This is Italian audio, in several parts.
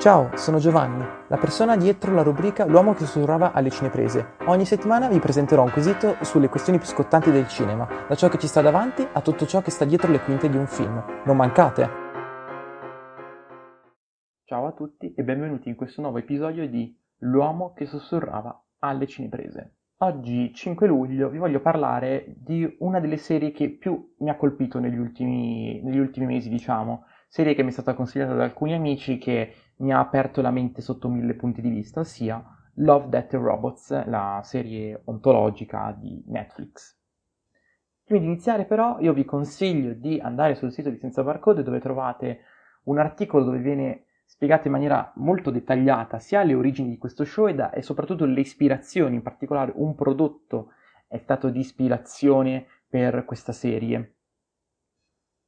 Ciao, sono Giovanni, la persona dietro la rubrica L'uomo che sussurrava alle cineprese. Ogni settimana vi presenterò un quesito sulle questioni più scottanti del cinema, da ciò che ci sta davanti a tutto ciò che sta dietro le quinte di un film. Non mancate! Ciao a tutti e benvenuti in questo nuovo episodio di L'uomo che sussurrava alle cineprese. Oggi, 5 luglio, vi voglio parlare di una delle serie che più mi ha colpito negli ultimi, negli ultimi mesi, diciamo. Serie che mi è stata consigliata da alcuni amici che mi ha aperto la mente sotto mille punti di vista, ossia Love, Death Robots, la serie ontologica di Netflix. Prima di iniziare però io vi consiglio di andare sul sito di Senza Barcode dove trovate un articolo dove viene spiegato in maniera molto dettagliata sia le origini di questo show e, da, e soprattutto le ispirazioni, in particolare un prodotto è stato di ispirazione per questa serie.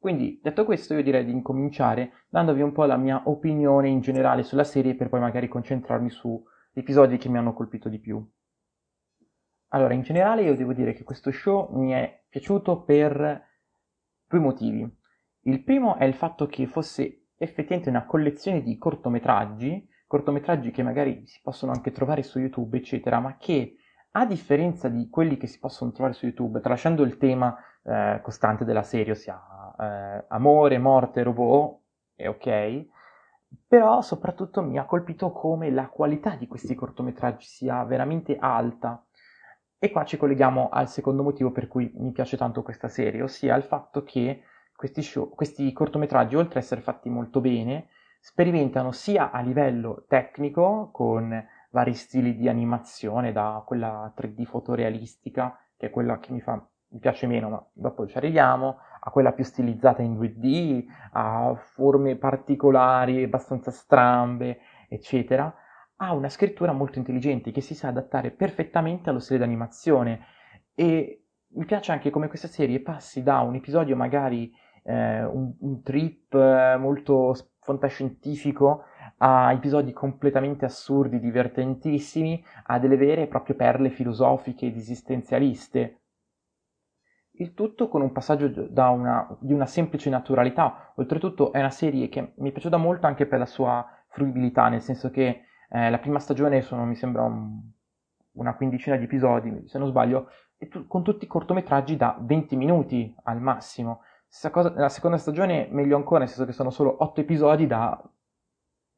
Quindi, detto questo, io direi di incominciare dandovi un po' la mia opinione in generale sulla serie per poi magari concentrarmi su episodi che mi hanno colpito di più. Allora, in generale io devo dire che questo show mi è piaciuto per due motivi. Il primo è il fatto che fosse effettivamente una collezione di cortometraggi, cortometraggi che magari si possono anche trovare su YouTube, eccetera, ma che a differenza di quelli che si possono trovare su YouTube, tralasciando il tema eh, costante della serie, ossia eh, amore, morte, robot, è ok, però soprattutto mi ha colpito come la qualità di questi cortometraggi sia veramente alta. E qua ci colleghiamo al secondo motivo per cui mi piace tanto questa serie, ossia il fatto che questi, show, questi cortometraggi, oltre ad essere fatti molto bene, sperimentano sia a livello tecnico, con vari stili di animazione, da quella 3D fotorealistica, che è quella che mi, fa, mi piace meno, ma dopo ci arriviamo, a quella più stilizzata in 2D, a forme particolari, abbastanza strambe, eccetera, ha una scrittura molto intelligente che si sa adattare perfettamente allo stile d'animazione. E mi piace anche come questa serie passi da un episodio magari eh, un, un, trip eh, molto fantascientifico a episodi completamente assurdi, divertentissimi, a delle vere e proprie perle filosofiche ed esistenzialiste il tutto con un passaggio una, di una semplice naturalità. Oltretutto è una serie che mi è piaciuta molto anche per la sua fruibilità, nel senso che eh, la prima stagione sono, mi sembra, un, una quindicina di episodi, se non sbaglio, tu, con tutti i cortometraggi da 20 minuti al massimo. Cosa, la seconda stagione meglio ancora, nel senso che sono solo 8 episodi da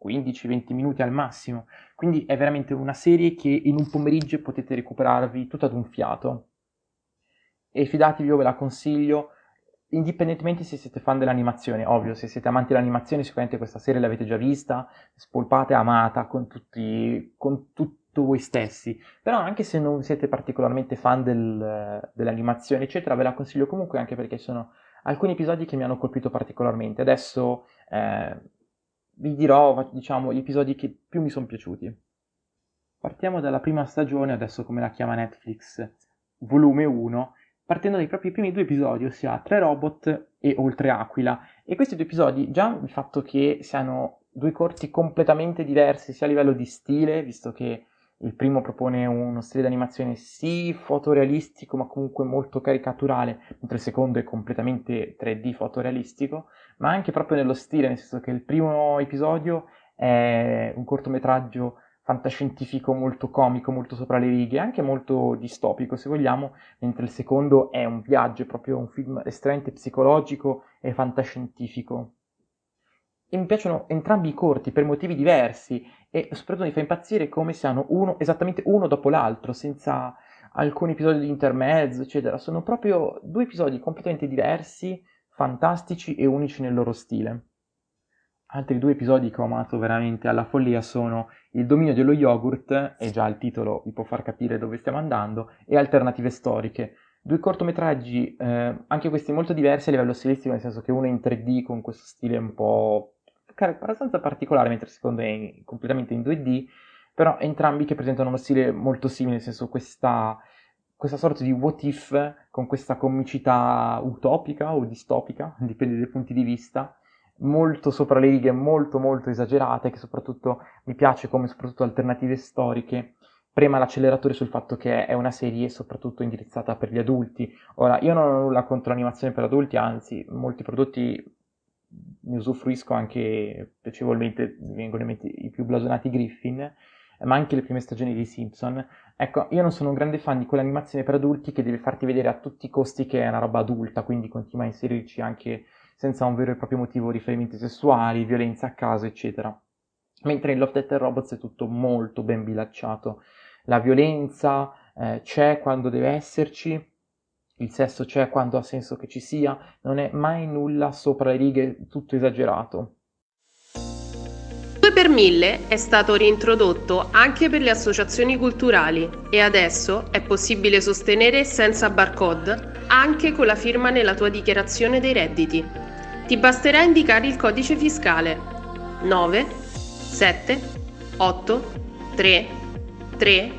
15-20 minuti al massimo. Quindi è veramente una serie che in un pomeriggio potete recuperarvi tutto ad un fiato e fidatevi, io ve la consiglio, indipendentemente se siete fan dell'animazione, ovvio, se siete amanti dell'animazione sicuramente questa serie l'avete già vista, spolpata e amata con, tutti, con tutto voi stessi, però anche se non siete particolarmente fan del, dell'animazione, eccetera, ve la consiglio comunque anche perché sono alcuni episodi che mi hanno colpito particolarmente. Adesso eh, vi dirò, diciamo, gli episodi che più mi sono piaciuti. Partiamo dalla prima stagione, adesso come la chiama Netflix, volume 1, partendo dai propri primi due episodi, ossia Tre Robot e Oltre Aquila. E questi due episodi, già il fatto che siano due corti completamente diversi, sia a livello di stile, visto che il primo propone uno stile di animazione sì fotorealistico, ma comunque molto caricaturale, mentre il secondo è completamente 3D fotorealistico, ma anche proprio nello stile, nel senso che il primo episodio è un cortometraggio fantascientifico molto comico, molto sopra le righe, anche molto distopico se vogliamo, mentre il secondo è un viaggio, è proprio un film estremamente psicologico e fantascientifico. E mi piacciono entrambi i corti per motivi diversi e soprattutto mi fa impazzire come siano uno, esattamente uno dopo l'altro, senza alcuni episodi di intermezzo, eccetera. Sono proprio due episodi completamente diversi, fantastici e unici nel loro stile. Altri due episodi che ho amato veramente alla follia sono Il dominio dello yogurt, e già il titolo vi può far capire dove stiamo andando, e Alternative storiche. Due cortometraggi, eh, anche questi molto diversi a livello stilistico, nel senso che uno è in 3D con questo stile un po' abbastanza particolare, mentre il secondo è in, completamente in 2D, però entrambi che presentano uno stile molto simile, nel senso questa, questa sorta di what if con questa comicità utopica o distopica, dipende dai punti di vista, molto sopra le righe, molto molto esagerate, che soprattutto mi piace come soprattutto alternative storiche prema l'acceleratore sul fatto che è una serie soprattutto indirizzata per gli adulti. Ora, io non ho nulla contro l'animazione per adulti, anzi, molti prodotti ne usufruisco anche piacevolmente, mi vengono in mente i più blasonati Griffin, ma anche le prime stagioni dei Simpson. Ecco, io non sono un grande fan di quell'animazione per adulti che deve farti vedere a tutti i costi che è una roba adulta, quindi continua a inserirci anche senza un vero e proprio motivo riferimenti sessuali, violenza a caso, eccetera. Mentre in Love, Death and Robots è tutto molto ben bilanciato. La violenza eh, c'è quando deve esserci, il sesso c'è quando ha senso che ci sia, non è mai nulla sopra le righe, tutto esagerato. 2 per 1000 è stato reintrodotto anche per le associazioni culturali e adesso è possibile sostenere senza barcode anche con la firma nella tua dichiarazione dei redditi. Ti basterà indicare il codice fiscale 9 7 8 3 3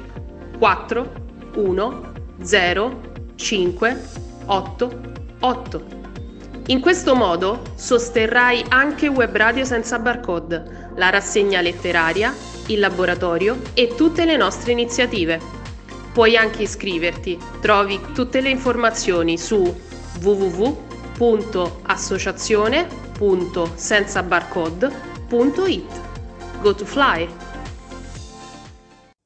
4 1 0 5, 8, 8. In questo modo sosterrai anche Web Radio senza barcode, la rassegna letteraria, il laboratorio e tutte le nostre iniziative. Puoi anche iscriverti, trovi tutte le informazioni su www.associazione.senzabarcode.it. Go to fly!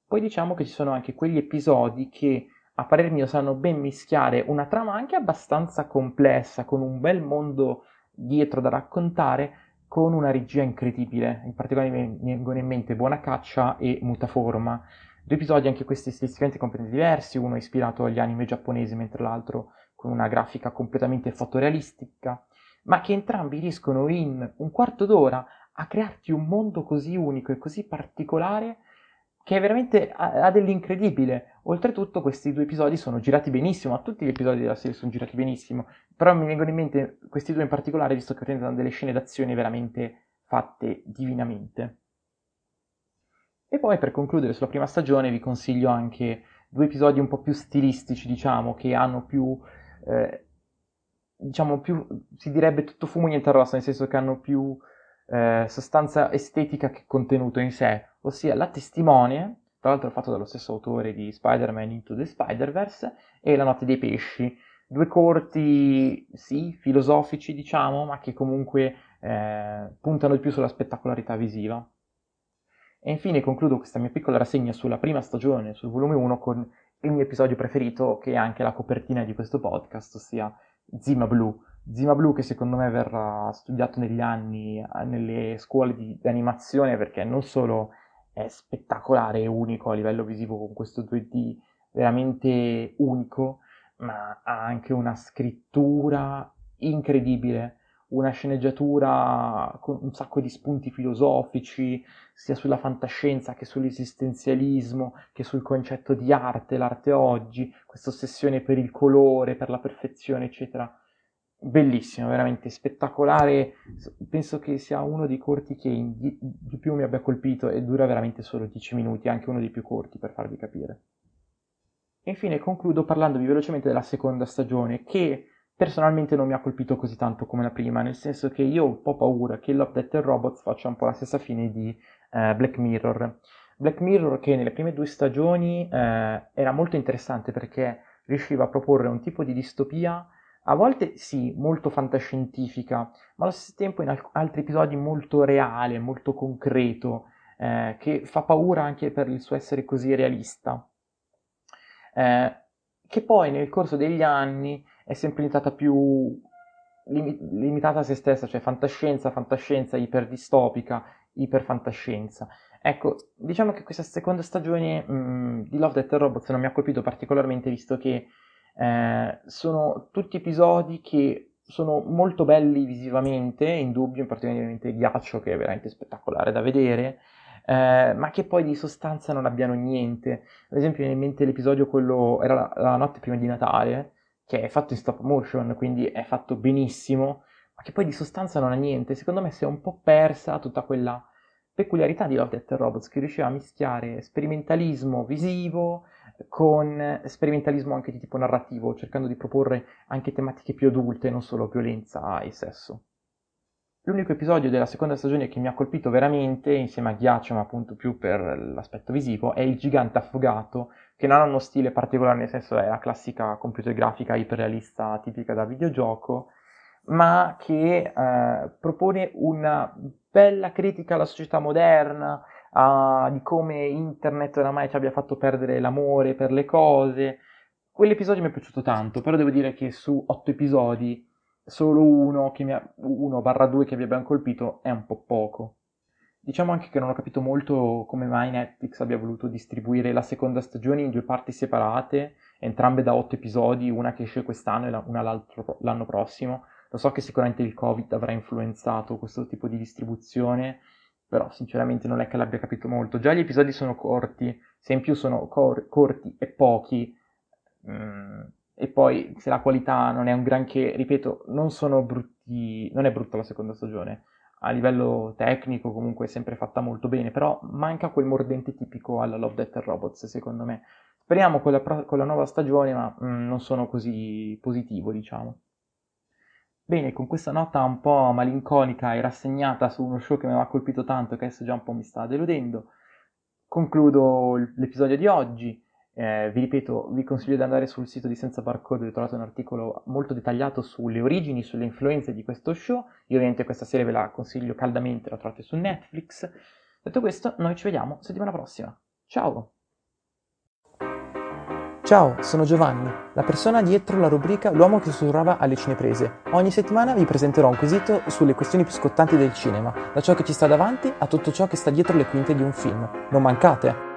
Poi diciamo che ci sono anche quegli episodi che a parer mio sanno ben mischiare una trama anche abbastanza complessa, con un bel mondo dietro da raccontare, con una regia incredibile. In particolare mi vengono in mente Buona Caccia e Mutaforma. Due episodi anche questi stilisticamente completamente diversi, uno ispirato agli anime giapponesi, mentre l'altro con una grafica completamente fotorealistica, ma che entrambi riescono in un quarto d'ora a crearti un mondo così unico e così particolare che veramente ha, dell'incredibile. Oltretutto questi due episodi sono girati benissimo, tutti gli episodi della serie sono girati benissimo, però mi vengono in mente questi due in particolare, visto che presentano delle scene d'azione veramente fatte divinamente. E poi per concludere sulla prima stagione vi consiglio anche due episodi un po' più stilistici, diciamo, che hanno più, eh, diciamo, più, si direbbe tutto fumo e niente rosso, nel senso che hanno più eh, sostanza estetica che contenuto in sé, ossia La Testimone, tra l'altro fatto dallo stesso autore di Spider-Man Into the Spider-Verse, e La Notte dei Pesci, due corti, sì, filosofici diciamo, ma che comunque eh, puntano di più sulla spettacolarità visiva. E infine concludo questa mia piccola rassegna sulla prima stagione, sul volume 1, con il mio episodio preferito, che è anche la copertina di questo podcast, ossia Zima Blue. Zima Blue che secondo me verrà studiato negli anni nelle scuole di, di animazione perché non solo è spettacolare e unico a livello visivo con questo 2D veramente unico, ma ha anche una scrittura incredibile, una sceneggiatura con un sacco di spunti filosofici, sia sulla fantascienza che sull'esistenzialismo, che sul concetto di arte, l'arte oggi, questa ossessione per il colore, per la perfezione, eccetera bellissimo, veramente spettacolare. Penso che sia uno dei corti che di, più mi abbia colpito e dura veramente solo 10 minuti, anche uno dei più corti per farvi capire. Infine concludo parlandovi velocemente della seconda stagione, che personalmente non mi ha colpito così tanto come la prima, nel senso che io ho un po' paura che Love, Death Robots faccia un po' la stessa fine di eh, Black Mirror. Black Mirror che nelle prime due stagioni eh, era molto interessante perché riusciva a proporre un tipo di distopia a volte sì, molto fantascientifica, ma allo stesso tempo in al- altri episodi molto reale, molto concreto, eh, che fa paura anche per il suo essere così realista. Eh, che poi nel corso degli anni è sempre diventata più lim- limitata a se stessa, cioè fantascienza, fantascienza iperdistopica, iperfantascienza. Ecco, diciamo che questa seconda stagione mh, mm, di Love, Death Robots non mi ha colpito particolarmente visto che eh, sono tutti episodi che sono molto belli visivamente, in dubbio, in particolare Ghiaccio che è veramente spettacolare da vedere, eh, ma che poi di sostanza non abbiano niente. Ad esempio, viene in mente l'episodio quello era la, la, notte prima di Natale, che è fatto in stop motion, quindi è fatto benissimo, ma che poi di sostanza non ha niente. Secondo me si è un po' persa tutta quella peculiarità di Love Death Robots che riusciva a mischiare sperimentalismo visivo con sperimentalismo anche di tipo narrativo, cercando di proporre anche tematiche più adulte, non solo violenza e sesso. L'unico episodio della seconda stagione che mi ha colpito veramente, insieme a Ghiaccio, ma appunto più per l'aspetto visivo, è il gigante affogato, che non ha uno stile particolare, nel senso è la classica computer grafica iperrealista tipica da videogioco, ma che eh, propone una bella critica alla società moderna, a, di come internet oramai ci abbia fatto perdere l'amore per le cose. Quell'episodio mi è piaciuto tanto, però devo dire che su otto episodi solo uno, che mi ha, uno barra due che vi abbiamo colpito è un po' poco. Diciamo anche che non ho capito molto come mai Netflix abbia voluto distribuire la seconda stagione in due parti separate, entrambe da otto episodi, una che esce quest'anno e una l'anno prossimo. Lo so che sicuramente il Covid avrà influenzato questo tipo di distribuzione, però sinceramente non è che l'abbia capito molto. Già gli episodi sono corti, se in più sono cor- corti e pochi, mm, e poi se la qualità non è un granché, ripeto, non sono brutti, non è brutta la seconda stagione, a livello tecnico comunque è sempre fatta molto bene, però manca quel mordente tipico alla Love, Death Robots secondo me. Speriamo con la, con la nuova stagione, ma mm, non sono così positivo, diciamo. Bene, con questa nota un po' malinconica e rassegnata su uno show che mi aveva colpito tanto e che adesso già un po' mi sta deludendo, concludo l'episodio di oggi. Eh, vi ripeto, vi consiglio di andare sul sito di Senza Barcode dove trovate un articolo molto dettagliato sulle origini, sulle influenze di questo show. Io ovviamente questa serie ve la consiglio caldamente, la trovate su Netflix. Detto questo, noi ci vediamo settimana prossima. Ciao! Ciao, sono Giovanni, la persona dietro la rubrica L'uomo che sussurrava alle cineprese. Ogni settimana vi presenterò un quesito sulle questioni più scottanti del cinema, da ciò che ci sta davanti a tutto ciò che sta dietro le quinte di un film. Non mancate!